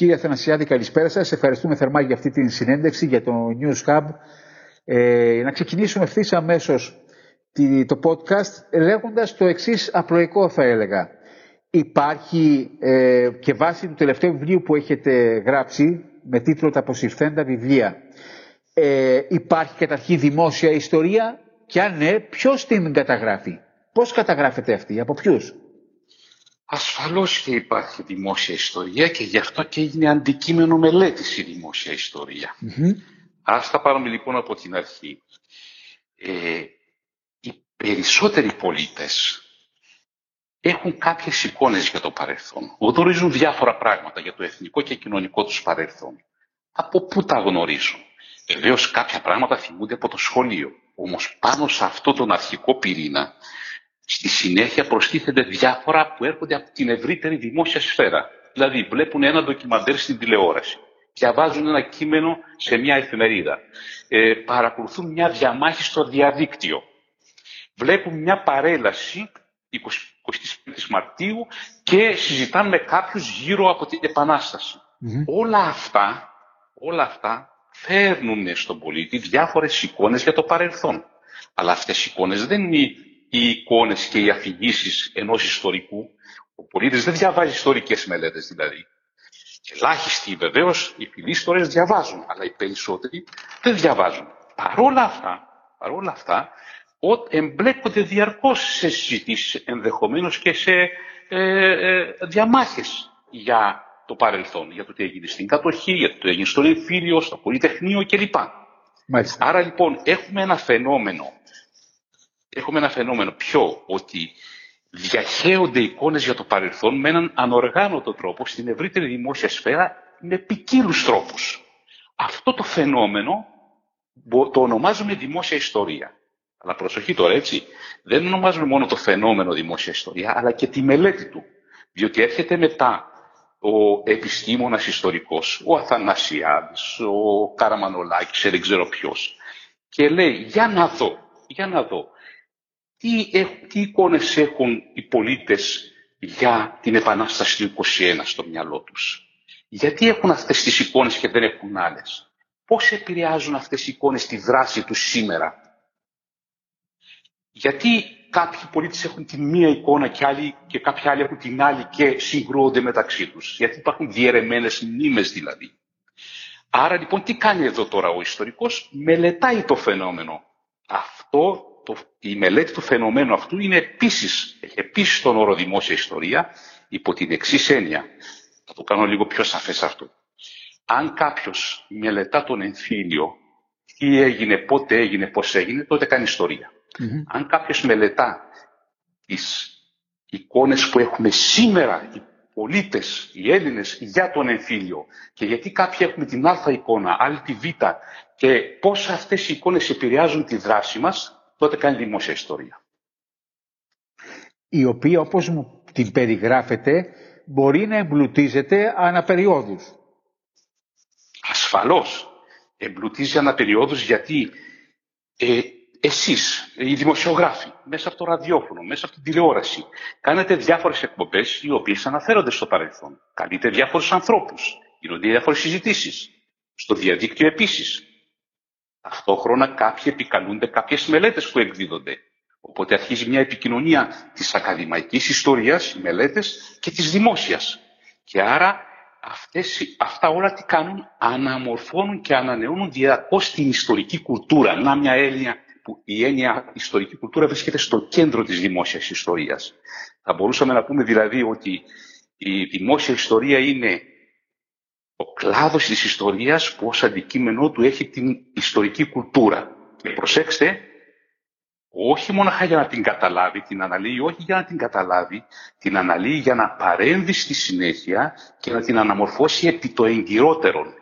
Κύριε Αθανασιάδη, καλησπέρα σας. Ευχαριστούμε θερμά για αυτή την συνέντευξη για το News Hub. Ε, να ξεκινήσουμε ευθύς αμέσως το podcast λέγοντας το εξής απλοϊκό θα έλεγα. Υπάρχει ε, και βάσει του τελευταίου βιβλίου που έχετε γράψει με τίτλο «Τα αποσυρθέντα βιβλία» ε, υπάρχει καταρχήν δημόσια ιστορία και αν ναι, ποιος την καταγράφει; Πώς καταγράφεται αυτή, από ποιους; Ασφαλώς και υπάρχει δημόσια ιστορία και γι' αυτό και έγινε αντικείμενο μελέτης η δημόσια ιστορία. Mm-hmm. Ας τα πάρουμε λοιπόν από την αρχή. Ε, οι περισσότεροι πολίτες έχουν κάποιες εικόνες για το παρελθόν. Γνωρίζουν διάφορα πράγματα για το εθνικό και κοινωνικό τους παρελθόν. Από πού τα γνωρίζουν; Βεβαίως κάποια πράγματα θυμούνται από το σχολείο. Όμως πάνω σε αυτό τον αρχικό πυρήνα στη συνέχεια προστίθενται διάφορα που έρχονται από την ευρύτερη δημόσια σφαίρα. Δηλαδή βλέπουν ένα ντοκιμαντέρ στην τηλεόραση, διαβάζουν ένα κείμενο σε μια εφημερίδα, ε, παρακολουθούν μια διαμάχη στο διαδίκτυο, βλέπουν μια παρέλαση 25 Μαρτίου και συζητάνε με κάποιους γύρω από την Επανάσταση. Όλα αυτά, όλα αυτά φέρνουν στον πολίτη διάφορες εικόνες για το παρελθόν. Αλλά αυτές οι εικόνες δεν είναι οι εικόνες και οι αφηγήσεις ενός ιστορικού. Ο πολίτης δεν διαβάζει ιστορικές μελέτες δηλαδή. Ελάχιστοι βεβαίως οι φιλίστορες διαβάζουν, αλλά οι περισσότεροι δεν διαβάζουν. Παρόλα αυτά, παρόλα αυτά εμπλέκονται διαρκώς σε συζητήσεις, ενδεχομένως και σε ε, ε, διαμάχες για το παρελθόν, για το τι έγινε στην κατοχή, για το τι έγινε στο εμφύλιο, στο πολυτεχνείο κλπ. Άρα λοιπόν έχουμε ένα φαινόμενο έχουμε ένα φαινόμενο πιο ότι διαχέονται εικόνες για το παρελθόν με έναν ανοργάνωτο τρόπο στην ευρύτερη δημόσια σφαίρα με ποικίλους τρόπους. Αυτό το φαινόμενο το ονομάζουμε δημόσια ιστορία. Αλλά προσοχή τώρα έτσι, δεν ονομάζουμε μόνο το φαινόμενο δημόσια ιστορία, αλλά και τη μελέτη του. Διότι έρχεται μετά ο επιστήμονας ιστορικός, ο Αθανασιάδης, ο Καραμανολάκης, δεν ξέρω ποιος, και λέει, για να δω, για να δω, τι, τι εικόνες έχουν οι πολίτες για την Επανάσταση του 21 στο μυαλό τους; Γιατί έχουν αυτές τις εικόνες και δεν έχουν άλλες; Πώς επηρεάζουν αυτές οι εικόνες τη δράση τους σήμερα; Γιατί κάποιοι πολίτες έχουν τη μία εικόνα και, άλλοι, και κάποιοι άλλοι έχουν την άλλη και συγκρούονται μεταξύ τους. Γιατί υπάρχουν διαιρεμένες μνήμες δηλαδή. Άρα λοιπόν τι κάνει εδώ τώρα ο ιστορικός; Μελετάει το φαινόμενο. Αυτό το, η μελέτη του φαινομένου αυτού είναι επίσης, έχει επίσης τον όρο δημόσια ιστορία υπό την εξής έννοια. Θα το κάνω λίγο πιο σαφές αυτό. Αν κάποιος μελετά τον εμφύλιο, τι έγινε, πότε έγινε, πώς έγινε, τότε κάνει Αν κάποιος μελετά τις εικόνες που έχουμε σήμερα οι πολίτες, οι Έλληνες για τον εμφύλιο και γιατί κάποιοι έχουμε την α εικόνα, άλλη τη β και πώς αυτές οι εικόνες επηρεάζουν τη δράση μας, τότε κάνει δημόσια ιστορία. Η οποία όπως μου την περιγράφεται μπορεί να εμπλουτίζεται αναπεριόδους. Ασφαλώς. Εμπλουτίζει αναπεριόδους γιατί ε, εσείς, οι δημοσιογράφοι, μέσα από το ραδιόφωνο, μέσα από την τηλεόραση, κάνετε διάφορες εκπομπές οι οποίες αναφέρονται στο παρελθόν. Καλείτε διάφορους ανθρώπους, γίνονται διάφορες συζητήσεις. Στο διαδίκτυο επίσης. Ταυτόχρονα κάποιοι επικαλούνται κάποιες μελέτες που εκδίδονται. Οπότε αρχίζει μια επικοινωνία της ακαδημαϊκής ιστορίας, οι μελέτες, και της δημόσιας. Και άρα αυτές, αυτά όλα τι κάνουν, αναμορφώνουν και ανανεώνουν διαρκώς την ιστορική κουλτούρα. Να μια έννοια που η έννοια ιστορική κουλτούρα βρίσκεται στο κέντρο της δημόσιας ιστορίας. Θα μπορούσαμε να πούμε δηλαδή ότι η δημόσια ιστορία είναι ο κλάδος της ιστορίας που ως αντικείμενό του έχει την ιστορική κουλτούρα. Και προσέξτε, όχι μόνο για να την καταλάβει, την αναλύει όχι για να την καταλάβει, την αναλύει για να παρέμβει στη συνέχεια και να την αναμορφώσει επί το εγκυρότερον.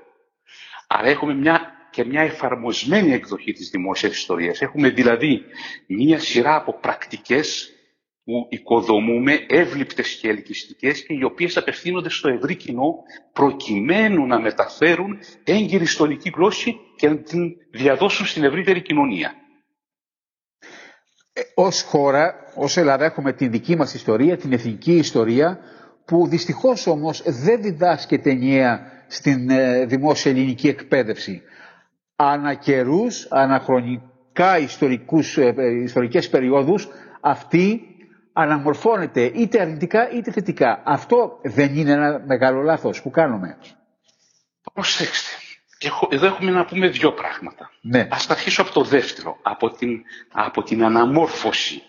Άρα έχουμε μια, και μια εφαρμοσμένη εκδοχή της δημόσιας ιστορίας. Έχουμε δηλαδή μια σειρά από πρακτικές που οικοδομούμε εύληπτες και ελκυστικές και οι οποίες απευθύνονται στο ευρύ κοινό προκειμένου να μεταφέρουν έγκυρη ιστορική γλώσση και να την διαδώσουν στην ευρύτερη κοινωνία. Ε, ως χώρα, ως Ελλάδα έχουμε την δική μας ιστορία, την εθνική ιστορία που δυστυχώς όμως δεν διδάσκεται ενιαία στην ε, δημόσια ελληνική εκπαίδευση. Ανακερούς, αναχρονικά ιστορικούς, ε, ιστορικές περιόδους αυτή αναμορφώνεται είτε αρνητικά είτε θετικά. Αυτό δεν είναι ένα μεγάλο λάθος που κάνουμε. Προσέξτε. Έχω, εδώ έχουμε να πούμε δύο πράγματα. Ναι. Ας αρχίσω από το δεύτερο, από την, από την αναμόρφωση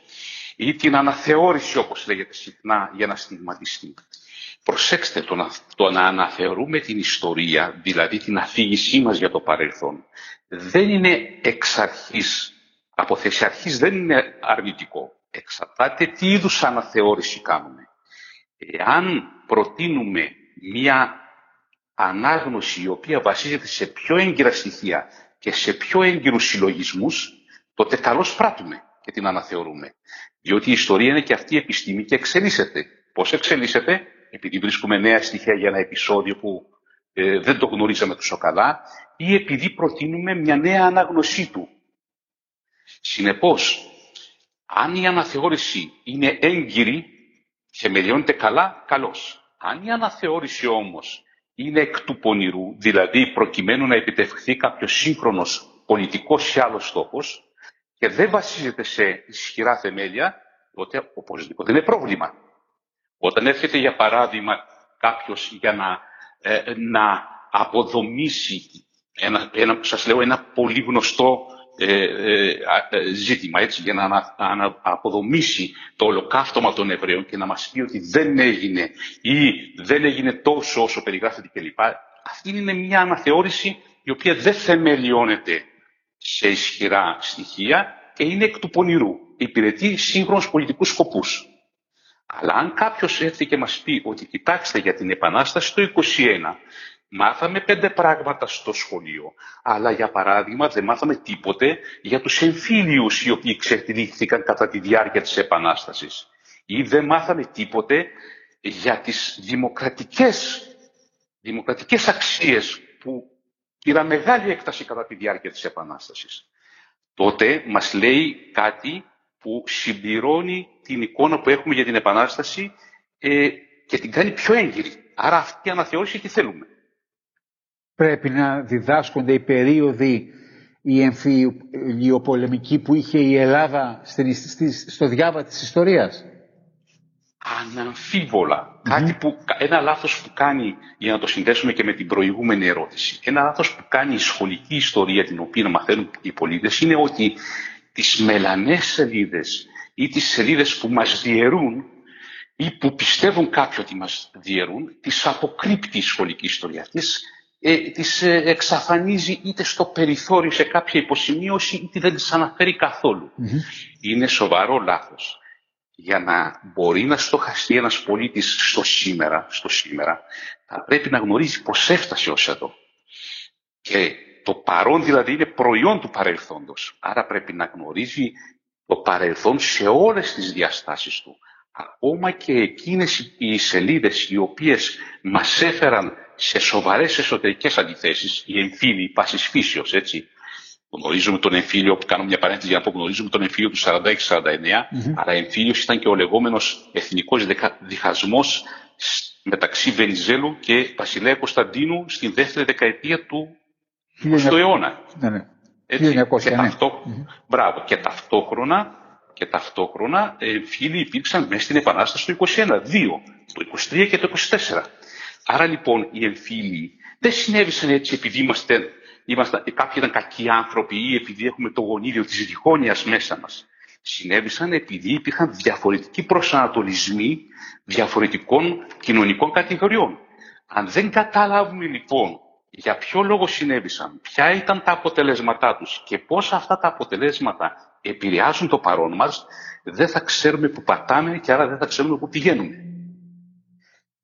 ή την αναθεώρηση όπως λέγεται συχνά για να στιγματιστεί. Προσέξτε το να, το να αναθεωρούμε την ιστορία, δηλαδή την αφήγησή μας για το παρελθόν, δεν είναι εξ αρχής, από θέση αρχής δεν είναι αρνητικό. Εξαρτάται τι είδους αναθεώρηση κάνουμε. Εάν προτείνουμε μία ανάγνωση η οποία βασίζεται σε πιο έγκυρα στοιχεία και σε πιο έγκυρους συλλογισμούς, τότε καλώς πράττουμε και την αναθεωρούμε. Διότι η ιστορία είναι και αυτή η επιστήμη και εξελίσσεται. Πώς εξελίσσεται, επειδή βρίσκουμε νέα στοιχεία για ένα επεισόδιο που ε, δεν το γνωρίζαμε τόσο καλά, ή επειδή προτείνουμε μια νέα ανάγνωσή του. Συνεπώς, αν η αναθεώρηση είναι έγκυρη, θεμελιώνεται καλά, καλώς. Αν η αναθεώρηση όμως είναι εκ του πονηρού, δηλαδή προκειμένου να επιτευχθεί κάποιος σύγχρονος πολιτικός ή άλλος στόχος και δεν βασίζεται σε ισχυρά θεμέλια, τότε οπωσδήποτε είναι πρόβλημα. Όταν έρχεται για παράδειγμα κάποιος για να, ε, να αποδομήσει ένα, ένα, σας λέω, ένα πολύ γνωστό ε, ε, ε, ζήτημα, έτσι, για να, να, αποδομήσει το ολοκαύτωμα των Εβραίων και να μας πει ότι δεν έγινε ή δεν έγινε τόσο όσο περιγράφεται κλπ. Αυτή είναι μια αναθεώρηση η οποία δεν θεμελιώνεται σε ισχυρά στοιχεία και είναι εκ του πονηρού. Υπηρετεί σύγχρονους πολιτικούς σκοπούς. Αλλά αν κάποιος έρθει και μας πει ότι κοιτάξτε για την Επανάσταση το 21 Μάθαμε πέντε πράγματα στο σχολείο, αλλά για παράδειγμα δεν μάθαμε τίποτε για τους εμφύλιους οι οποίοι εξελίχθηκαν κατά τη διάρκεια της Επανάστασης. Ή δεν μάθαμε τίποτε για τις δημοκρατικές, δημοκρατικές αξίες που πήραν μεγάλη έκταση κατά τη διάρκεια της Επανάστασης. Τότε μας λέει κάτι που συμπληρώνει την εικόνα που έχουμε για την Επανάσταση ε, και την κάνει πιο έγκυρη. Άρα αυτή η αναθεώρηση τι θέλουμε; Πρέπει να διδάσκονται οι περίοδοι η εμφυλιοπολεμική που είχε η Ελλάδα στο διάβα της ιστορίας; Κάτι που, ένα λάθος που κάνει, για να το συνδέσουμε και με την προηγούμενη ερώτηση, ένα λάθος που κάνει η σχολική ιστορία την οποία μαθαίνουν οι πολίτες είναι ότι τις μελανές σελίδες ή τις σελίδες που μας διαιρούν ή που πιστεύουν κάποιοι ότι μας διαιρούν, τις αποκρύπτει η σχολική ιστορία. Τις ε, τις ε, εξαφανίζει είτε στο περιθώριο σε κάποια υποσημείωση είτε δεν τις αναφέρει Είναι σοβαρό λάθος. Για να μπορεί να στοχαστεί ένας πολίτης στο σήμερα, στο σήμερα θα πρέπει να γνωρίζει πώς έφτασε ως εδώ. Και το παρόν δηλαδή είναι προϊόν του παρελθόντος. Άρα πρέπει να γνωρίζει το παρελθόν σε όλες τις διαστάσεις του. Ακόμα και εκείνες οι σελίδες οι οποίες μας έφεραν σε σοβαρές εσωτερικές αντιθέσεις, οι εμφύλοι πάσης φύσεως, έτσι. Γνωρίζουμε τον εμφύλιο, που κάνω μια παρένθεση για να πω, γνωρίζουμε τον εμφύλιο του 46-49, mm-hmm. αλλά εμφύλιος ήταν και ο λεγόμενος εθνικός διχασμός μεταξύ Βενιζέλου και Βασιλέα Κωνσταντίνου στην δεύτερη δεκαετία του 20ου αιώνα. Ναι, ναι. Έτσι, 1900, και, ναι. ταυτό... mm-hmm. Μπράβο. και ταυτόχρονα, και ταυτόχρονα εμφύλοι υπήρξαν μέσα στην Επανάσταση του 21, δύο, το 23 και το 24. Άρα λοιπόν οι εμφύλοι δεν συνέβησαν έτσι επειδή είμαστε, είμαστε, κάποιοι ήταν κακοί άνθρωποι ή επειδή έχουμε το γονίδιο της διχόνοιας μέσα μας. Συνέβησαν επειδή υπήρχαν διαφορετικοί προσανατολισμοί διαφορετικών κοινωνικών κατηγοριών. Αν δεν καταλάβουμε λοιπόν για ποιο λόγο συνέβησαν, ποια ήταν τα αποτελέσματά τους και πώς αυτά τα αποτελέσματα επηρεάζουν το παρόν μας, δεν θα ξέρουμε που πατάμε και άρα δεν θα ξέρουμε που πηγαίνουμε.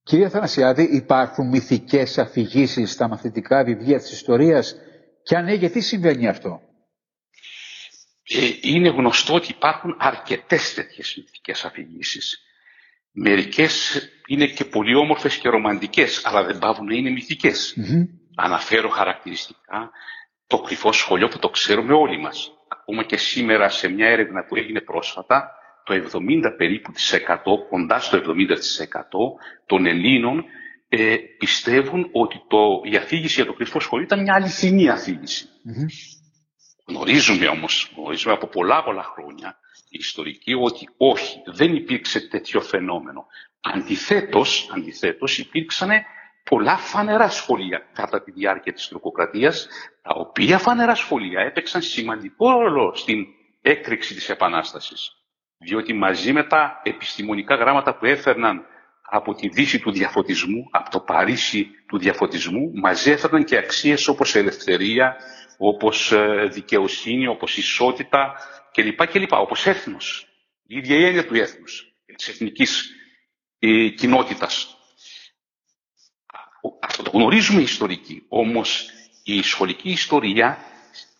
Κύριε Θανασιάδη, υπάρχουν μυθικές αφηγήσεις στα μαθητικά βιβλία της ιστορίας; Και αν ναι, γιατί συμβαίνει αυτό; Ε, είναι γνωστό ότι υπάρχουν αρκετές τέτοιες μυθικές αφηγήσεις. Μερικές είναι και πολύ όμορφες και ρομαντικές, αλλά δεν πάβουν να είναι μυθικές. Αναφέρω χαρακτηριστικά το κρυφό σχολείο που το ξέρουμε όλοι μας. Ακόμα και σήμερα σε μια έρευνα που έγινε πρόσφατα, το 70 περίπου της 100, κοντά στο 70% των Ελλήνων ε, πιστεύουν ότι το, η αφήγηση για το κρυφό σχολείο ήταν μια αληθινή αφήγηση. Mm-hmm. Γνωρίζουμε όμως, γνωρίζουμε από πολλά πολλά χρόνια οι ιστορικοί ότι όχι, δεν υπήρξε τέτοιο φαινόμενο. Αντιθέτως, αντιθέτως υπήρξαν πολλά φανερά σχολεία κατά τη διάρκεια της τροκοκρατίας, τα οποία φανερά σχολεία έπαιξαν σημαντικό ρόλο στην έκρηξη της Επανάστασης. Διότι μαζί με τα επιστημονικά γράμματα που έφερναν από τη δύση του διαφωτισμού, από το Παρίσι του διαφωτισμού, μαζί έφερναν και αξίες όπως ελευθερία, όπως ε, δικαιοσύνη, όπως ισότητα κλπ. κλπ. Όπως έθνος. Η ίδια η έννοια του έθνους, της εθνικής ε, κοινότητας. Αυτό το γνωρίζουμε ιστορική. Όμως η σχολική ιστορία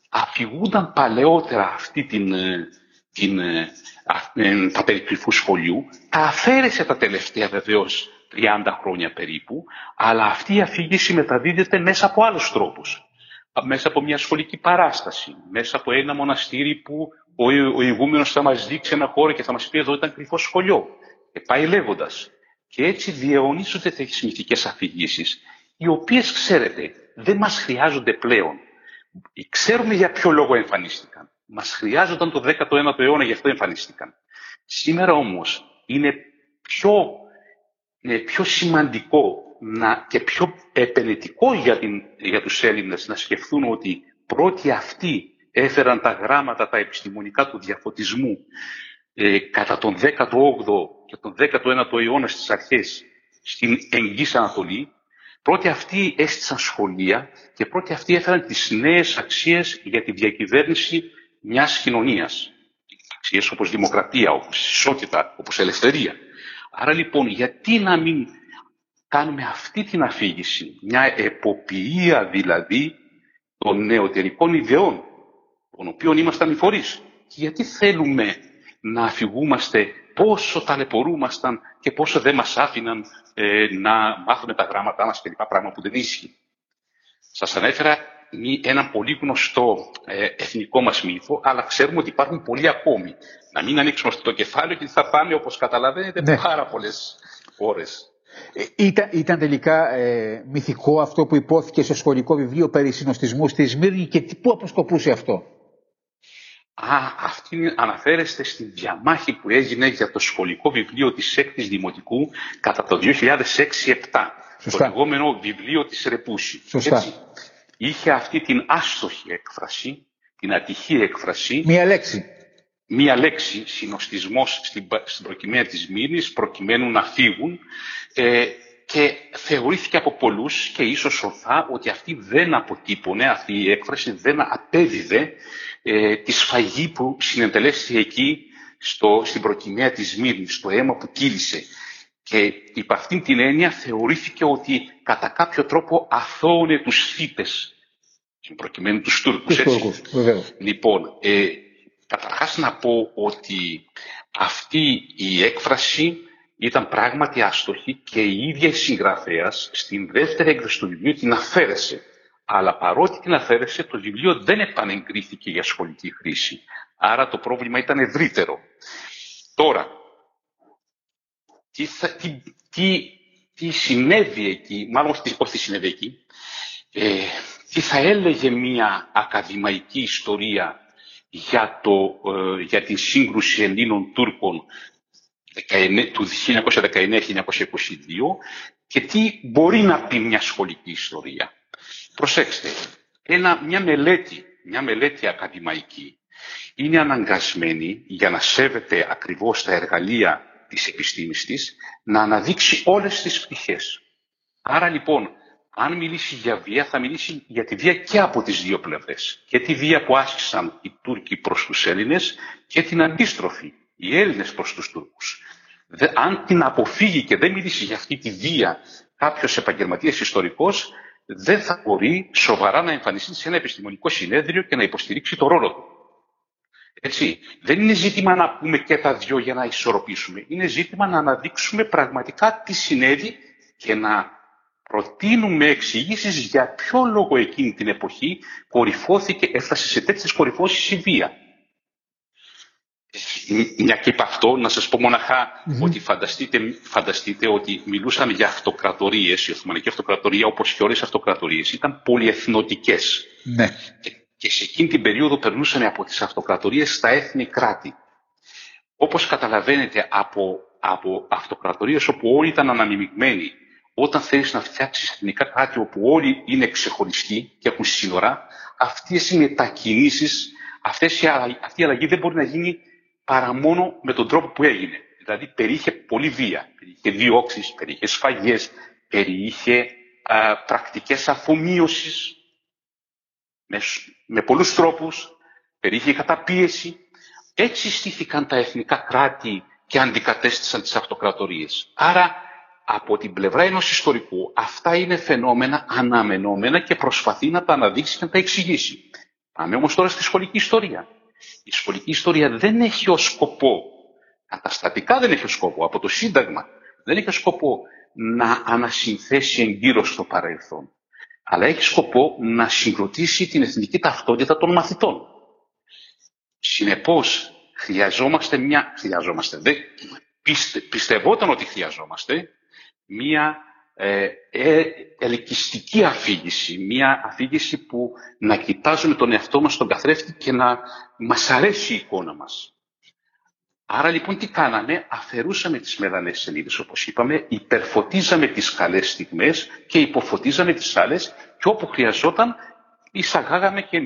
αφηγούνταν παλαιότερα αυτή την, ε, την, ε, ε, τα περί σχολείου, τα αφαίρεσε τα τελευταία βεβαίως 30 χρόνια περίπου, αλλά αυτή η αφήγηση μεταδίδεται μέσα από άλλους τρόπους. Μέσα από μια σχολική παράσταση, μέσα από ένα μοναστήρι που ο, ο ηγούμενος θα μας δείξει ένα χώρο και θα μας πει εδώ ήταν κρυφό σχολείο. Και πάει λέγοντας. Και έτσι διαιωνίζονται τέτοιες μυθικές αφηγήσεις, οι οποίες, ξέρετε, δεν μας χρειάζονται πλέον. Ξέρουμε για ποιο λόγο εμφανίστηκαν. Μας χρειάζονταν το 19ο αιώνα, γι' αυτό εμφανίστηκαν. Σήμερα όμως είναι πιο, πιο σημαντικό να, και πιο επενετικό για, την, για τους Έλληνες να σκεφτούν ότι πρώτοι αυτοί έφεραν τα γράμματα, τα επιστημονικά του διαφωτισμού ε, κατά τον 18ο και τον 19ο αιώνα στις αρχές στην Εγγύς Ανατολή Πρώτοι αυτοί έστησαν σχολεία και πρώτοι αυτοί έφεραν τις νέες αξίες για τη διακυβέρνηση μιας κοινωνίας. Αξίες όπως δημοκρατία, όπως ισότητα, όπως ελευθερία. Άρα λοιπόν γιατί να μην κάνουμε αυτή την αφήγηση, μια εποποιία δηλαδή των νεωτερικών ιδεών, των οποίων ήμασταν οι φορείς. Και γιατί θέλουμε να αφηγούμαστε πόσο ταλαιπωρούμασταν και πόσο δεν μας άφηναν ε, να μάθουμε τα γράμματά μας και λοιπά πράγμα που δεν ίσχυε. Σας ανέφερα ένα πολύ γνωστό ε, εθνικό μας μύθο, αλλά ξέρουμε ότι υπάρχουν πολλοί ακόμη. Να μην ανοίξουμε αυτό το κεφάλαιο και θα πάμε, όπως καταλαβαίνετε, ναι. πάρα πολλές ώρες. Ε, ήταν, ήταν τελικά ε, μυθικό αυτό που υπόθηκε στο σχολικό βιβλίο περί συνοστισμού στη Σμύρνη και πού αποσκοπούσε αυτό; Α, αυτή αναφέρεστε στη διαμάχη που έγινε για το σχολικό βιβλίο της έκτης Δημοτικού κατά το 2006-2007. Το λεγόμενο βιβλίο της Ρεπούσης. Σωστά. Έτσι, είχε αυτή την άστοχη έκφραση, την ατυχή έκφραση. Μία λέξη. Μία λέξη, συνοστισμός στην, στην προκειμένη της Μήνης, προκειμένου να φύγουν. Ε, και θεωρήθηκε από πολλούς και ίσως ορθά ότι αυτή δεν αποτύπωνε, αυτή η έκφραση δεν απέδιδε ε, τη σφαγή που συνετελέσει εκεί στο, στην προκυμαία της Μύρνης, στο αίμα που κύλησε. Και υπ' αυτήν την έννοια θεωρήθηκε ότι κατά κάποιο τρόπο αθώωνε τους θύτες, στην προκειμένου τους Τούρκους, έτσι. λοιπόν, ε, καταρχάς να πω ότι αυτή η έκφραση ήταν πράγματι άστοχη και η ίδια η συγγραφέας στην δεύτερη έκδοση του βιβλίου την αφαίρεσε. Αλλά παρότι την αφαίρεσε, το βιβλίο δεν επανεγκρίθηκε για σχολική χρήση. Άρα το πρόβλημα ήταν ευρύτερο. Τώρα, τι, θα, τι, τι, τι συνέβη εκεί, μάλλον όχι τι συνέβη εκεί, ε, τι θα έλεγε μια ακαδημαϊκή ιστορία για, το, ε, για την σύγκρουση Ελλήνων-Τούρκων του 1919-1922 και τι μπορεί να πει μια σχολική ιστορία. Προσέξτε, ένα, μια, μελέτη, μια μελέτη ακαδημαϊκή είναι αναγκασμένη για να σέβεται ακριβώς τα εργαλεία της επιστήμης της να αναδείξει όλες τις πτυχές. Άρα λοιπόν, αν μιλήσει για βία, θα μιλήσει για τη βία και από τις δύο πλευρές. Και τη βία που άσκησαν οι Τούρκοι προς τους Έλληνες και την αντίστροφη, οι Έλληνες προς τους Τούρκους. αν την αποφύγει και δεν μιλήσει για αυτή τη βία κάποιος επαγγελματίας ιστορικός, δεν θα μπορεί σοβαρά να εμφανιστεί σε ένα επιστημονικό συνέδριο και να υποστηρίξει το ρόλο του. Έτσι. Δεν είναι ζήτημα να πούμε και τα δυο για να ισορροπήσουμε. Είναι ζήτημα να αναδείξουμε πραγματικά τι συνέβη και να προτείνουμε εξηγήσεις για ποιο λόγο εκείνη την εποχή κορυφώθηκε, έφτασε σε τέτοιες κορυφώσεις η βία. μια και είπα αυτό, να σας πω μοναχα ότι φανταστείτε, φανταστείτε ότι μιλούσαμε για αυτοκρατορίες, η Οθωμανική Αυτοκρατορία όπως και όλες οι αυτοκρατορίες ήταν πολυεθνοτικές. Ναι. Και, και σε εκείνη την περίοδο περνούσαν από τις αυτοκρατορίες στα έθνη κράτη. Όπως καταλαβαίνετε από, από αυτοκρατορίες όπου όλοι ήταν αναμειγμένοι, όταν θέλεις να φτιάξεις εθνικά κράτη όπου όλοι είναι ξεχωριστοί και έχουν σύνορα, αυτές οι μετακινήσεις, αυτές η, αυτή η αλλαγή δεν μπορεί να γίνει παρά μόνο με τον τρόπο που έγινε. Δηλαδή περιείχε πολύ βία, περιείχε διώξεις, περιείχε σφαγές, περιείχε α, πρακτικές αφομοίωσης με, με πολλούς τρόπους, περιείχε καταπίεση. Έτσι στήθηκαν τα εθνικά κράτη και αντικατέστησαν τις αυτοκρατορίες. Άρα από την πλευρά ενός ιστορικού αυτά είναι φαινόμενα αναμενόμενα και προσπαθεί να τα αναδείξει και να τα εξηγήσει. Πάμε όμως τώρα στη σχολική ιστορία. Η σχολική ιστορία δεν έχει ως σκοπό, καταστατικά δεν έχει ως σκοπό, από το Σύνταγμα δεν έχει ως σκοπό να ανασυνθέσει εγκύρως στο παρελθόν, αλλά έχει σκοπό να συγκροτήσει την εθνική ταυτότητα των μαθητών. Συνεπώς, χρειαζόμαστε μια, χρειαζόμαστε, δεν, πιστε, πιστευόταν ότι χρειαζόμαστε μια ε, ε, ελκυστική αφήγηση, μια αφήγηση που να κοιτάζουμε τον εαυτό μας στον καθρέφτη και να μας αρέσει η εικόνα μας. Άρα λοιπόν τι κάναμε, αφαιρούσαμε τις μεδανές σελίδες όπως είπαμε, υπερφωτίζαμε τις καλές στιγμές και υποφωτίζαμε τις άλλες και όπου χρειαζόταν εισαγάγαμε και,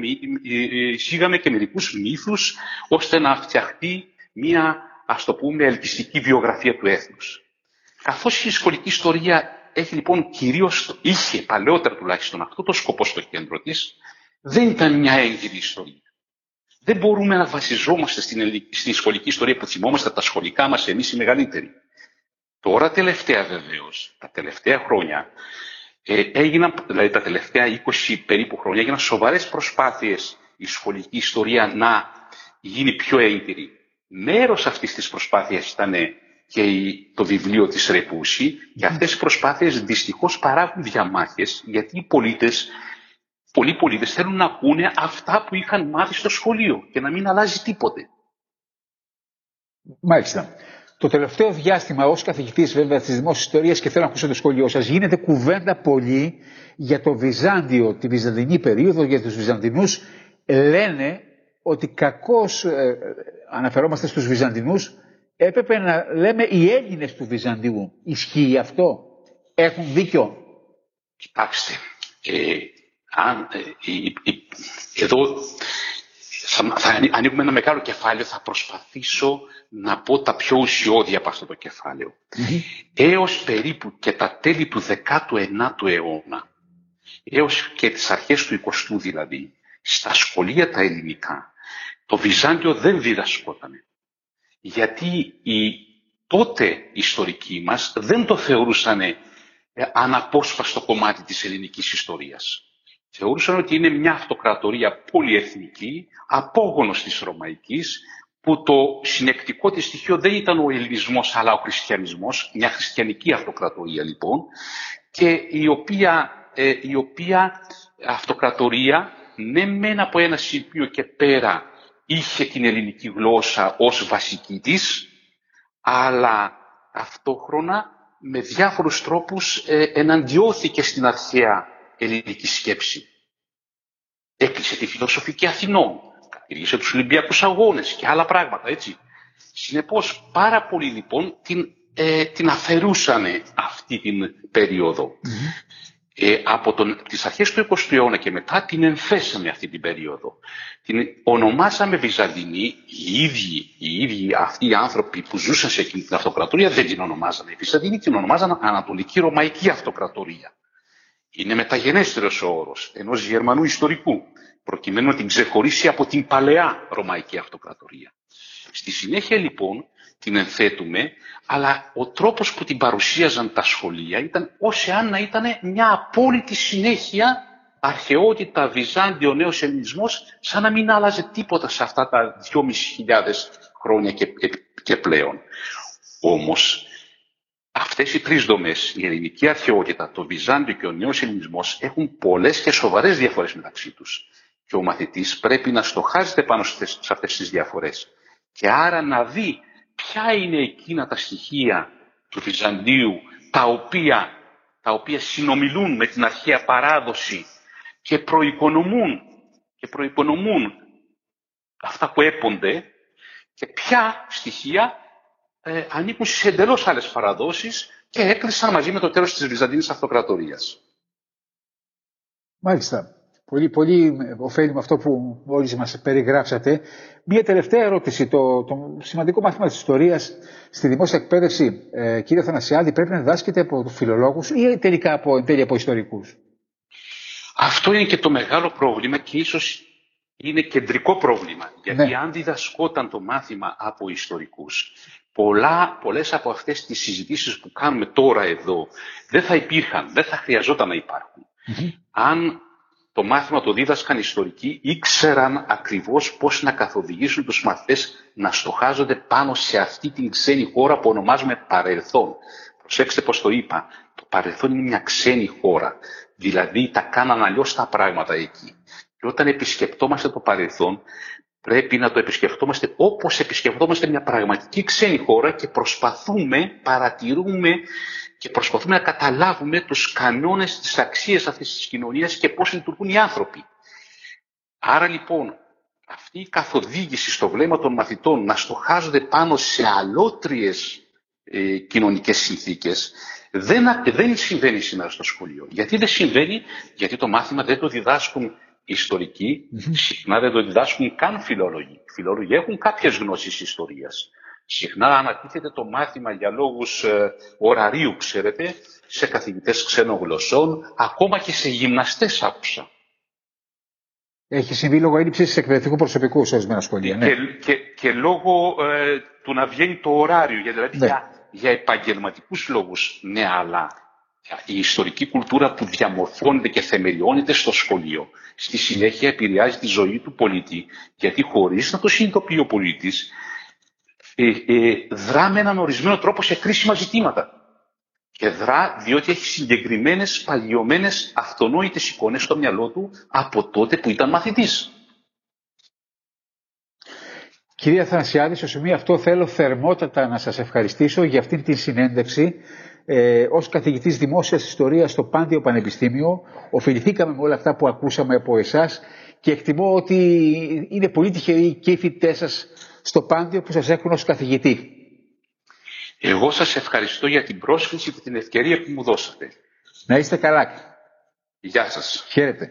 εισήγαμε και μερικούς μύθους ώστε να φτιαχτεί μια ας το πούμε ελκυστική βιογραφία του έθνους. Καθώς η σχολική ιστορία έχει λοιπόν κυρίως, είχε παλαιότερα τουλάχιστον αυτό το σκοπό στο κέντρο της, δεν ήταν μια έγκυρη ιστορία. Δεν μπορούμε να βασιζόμαστε στην, στην σχολική ιστορία που θυμόμαστε τα σχολικά μας εμείς οι μεγαλύτεροι. Τώρα τελευταία βεβαίως, τα τελευταία χρόνια, ε, έγιναν, δηλαδή τα τελευταία 20 περίπου χρόνια, έγιναν σοβαρές προσπάθειες η σχολική ιστορία να γίνει πιο έγκυρη. Μέρος αυτής της προσπάθειας ήταν και το βιβλίο της Ρεπούση και αυτές οι προσπάθειες δυστυχώς παράγουν διαμάχες γιατί οι πολίτες, πολλοί πολίτες θέλουν να ακούνε αυτά που είχαν μάθει στο σχολείο και να μην αλλάζει τίποτε. Μάλιστα. Το τελευταίο διάστημα, ως καθηγητής βέβαια της δημόσιας ιστορίας και θέλω να ακούσω το σχολείο σας, γίνεται κουβέντα πολύ για το Βυζάντιο, τη Βυζαντινή περίοδο, για τους Βυζαντινούς. Λένε ότι κακώς, ε, αναφερόμαστε στους Βυζαντινούς, έπρεπε να λέμε οι Έλληνες του Βυζαντίου. Ισχύει αυτό; Έχουν δίκιο; Κοιτάξτε, ε, αν, ε, εδώ θα, θα ανοίγουμε ένα μεγάλο κεφάλαιο, θα προσπαθήσω να πω τα πιο ουσιώδη από αυτό το κεφάλαιο. Mm-hmm. Έως περίπου και τα τέλη του 19ου αιώνα, έως και τις αρχές του 20ου δηλαδή, στα σχολεία τα ελληνικά, το Βυζάντιο δεν διδασκότανε γιατί οι τότε ιστορικοί μας δεν το θεωρούσαν ε, αναπόσπαστο κομμάτι της ελληνικής ιστορίας. Θεωρούσαν ότι είναι μια αυτοκρατορία πολυεθνική, απόγονος της Ρωμαϊκής, που το συνεκτικό της στοιχείο δεν ήταν ο ελληνισμός αλλά ο χριστιανισμός, μια χριστιανική αυτοκρατορία λοιπόν, και η οποία, ε, η οποία αυτοκρατορία ναι μεν από ένα σημείο και πέρα είχε την ελληνική γλώσσα ως βασική της, αλλά ταυτόχρονα με διάφορους τρόπους ε, εναντιώθηκε στην αρχαία ελληνική σκέψη. Έκλεισε τη φιλοσοφική Αθηνών, κατηργήσε τους Ολυμπιακούς Αγώνες και άλλα πράγματα, έτσι. Συνεπώς, πάρα πολλοί λοιπόν την, ε, την αφαιρούσαν αυτή την περιοδο ε, από τον, τις αρχές του 20ου αιώνα και μετά την ενθέσαμε αυτή την περίοδο. Την ονομάσαμε Βυζαντινή, οι ίδιοι, οι ίδιοι αυτοί οι άνθρωποι που ζούσαν σε εκείνη την αυτοκρατορία δεν την ονομάζανε Βυζαντινή, την ονομάζανε Ανατολική Ρωμαϊκή Αυτοκρατορία. Είναι μεταγενέστερος ο όρος ενός Γερμανού ιστορικού, προκειμένου να την ξεχωρίσει από την παλαιά Ρωμαϊκή Αυτοκρατορία. Στη συνέχεια λοιπόν την ενθέτουμε, αλλά ο τρόπος που την παρουσίαζαν τα σχολεία ήταν ως εάν να ήταν μια απόλυτη συνέχεια αρχαιότητα, Βυζάντιο, νέος ελληνισμός, σαν να μην άλλαζε τίποτα σε αυτά τα 2.500 χρόνια και, και πλέον. Όμως, αυτές οι τρεις δομές, η ελληνική αρχαιότητα, το Βυζάντιο και ο νέος ελληνισμός, έχουν πολλές και σοβαρές διαφορές μεταξύ τους. Και ο μαθητής πρέπει να στοχάζεται πάνω σε αυτές τις διαφορές και άρα να δει ποια είναι εκείνα τα στοιχεία του Βυζαντίου τα οποία, τα οποία συνομιλούν με την αρχαία παράδοση και προοικονομούν, και προοικονομούν αυτά που έπονται και ποια στοιχεία ε, ανήκουν στις εντελώς άλλες παραδόσεις και έκλεισαν μαζί με το τέλος της Βυζαντίνης Αυτοκρατορίας. Μάλιστα. Πολύ, πολύ ωφέλιμο αυτό που όλοι μας περιγράψατε. Μία τελευταία ερώτηση. Το, το σημαντικό μάθημα της ιστορίας στη δημόσια εκπαίδευση, ε, κύριε Θανασιάδη, πρέπει να διδάσκεται από φιλολόγους ή τελικά από, εν τέλει από ιστορικούς; Αυτό είναι και το μεγάλο πρόβλημα και ίσως είναι κεντρικό πρόβλημα. Γιατί ναι. αν διδασκόταν το μάθημα από ιστορικούς, πολλά, πολλές από αυτές τις συζητήσεις που κάνουμε τώρα εδώ δεν θα υπήρχαν, δεν θα χρειαζόταν να υπαρχουν Αν το μάθημα το δίδασκαν ιστορικοί, ήξεραν ακριβώς πώς να καθοδηγήσουν τους μαθητές να στοχάζονται πάνω σε αυτή την ξένη χώρα που ονομάζουμε παρελθόν. Προσέξτε πώς το είπα. Το παρελθόν είναι μια ξένη χώρα. Δηλαδή τα κάναν αλλιώς τα πράγματα εκεί. Και όταν επισκεπτόμαστε το παρελθόν, πρέπει να το επισκεφτόμαστε όπως επισκεφτόμαστε μια πραγματική ξένη χώρα και προσπαθούμε, παρατηρούμε και προσπαθούμε να καταλάβουμε τους κανόνες, της αξίας αυτής της κοινωνίας και πώς λειτουργούν οι άνθρωποι. Άρα λοιπόν, αυτή η καθοδήγηση στο βλέμμα των μαθητών να στοχάζονται πάνω σε αλότριες ε, κοινωνικές συνθήκες δεν, δεν συμβαίνει σήμερα στο σχολείο. Γιατί δεν συμβαίνει, γιατί το μάθημα δεν το διδάσκουν ιστορικοί, συχνά δεν το διδάσκουν καν φιλόλογοι. Οι φιλόλογοι έχουν κάποιες γνώσεις ιστορίας. Συχνά ανατίθεται το μάθημα για λόγους ε, ωραρίου, ξέρετε, σε καθηγητές ξένων γλωσσών, ακόμα και σε γυμναστές άκουσα. Έχει συμβεί λόγω έλλειψης εκπαιδευτικού προσωπικού σε ορισμένα σχολεία. Ναι. Και, και, και λόγω ε, του να βγαίνει το ωράριο. Δηλαδή ναι. για, για επαγγελματικούς λόγους, ναι, αλλά η ιστορική κουλτούρα που διαμορφώνεται και θεμελιώνεται στο σχολείο, στη συνέχεια επηρεάζει τη ζωή του πολίτη, γιατί χωρίς να το συνειδητοποιεί ο πολίτης, ε, ε, δρά με έναν ορισμένο τρόπο σε κρίσιμα ζητήματα. Και δρά διότι έχει συγκεκριμένες παλιωμένες αυτονόητες εικόνες στο μυαλό του από τότε που ήταν μαθητής. Κυρία Θανασιάδη, στο σημείο αυτό θέλω θερμότατα να σας ευχαριστήσω για αυτή την συνέντευξη ε, ως καθηγητής δημόσιας ιστορίας στο Πάντιο Πανεπιστήμιο. Οφειληθήκαμε με όλα αυτά που ακούσαμε από εσάς και εκτιμώ ότι είναι πολύ τυχεροί και οι φοιτητές σας στο Πάντιο που σας έχουν ως καθηγητή. Εγώ σας ευχαριστώ για την πρόσκληση και την ευκαιρία που μου δώσατε. Να είστε καλά. Γεια σας. Χαίρετε.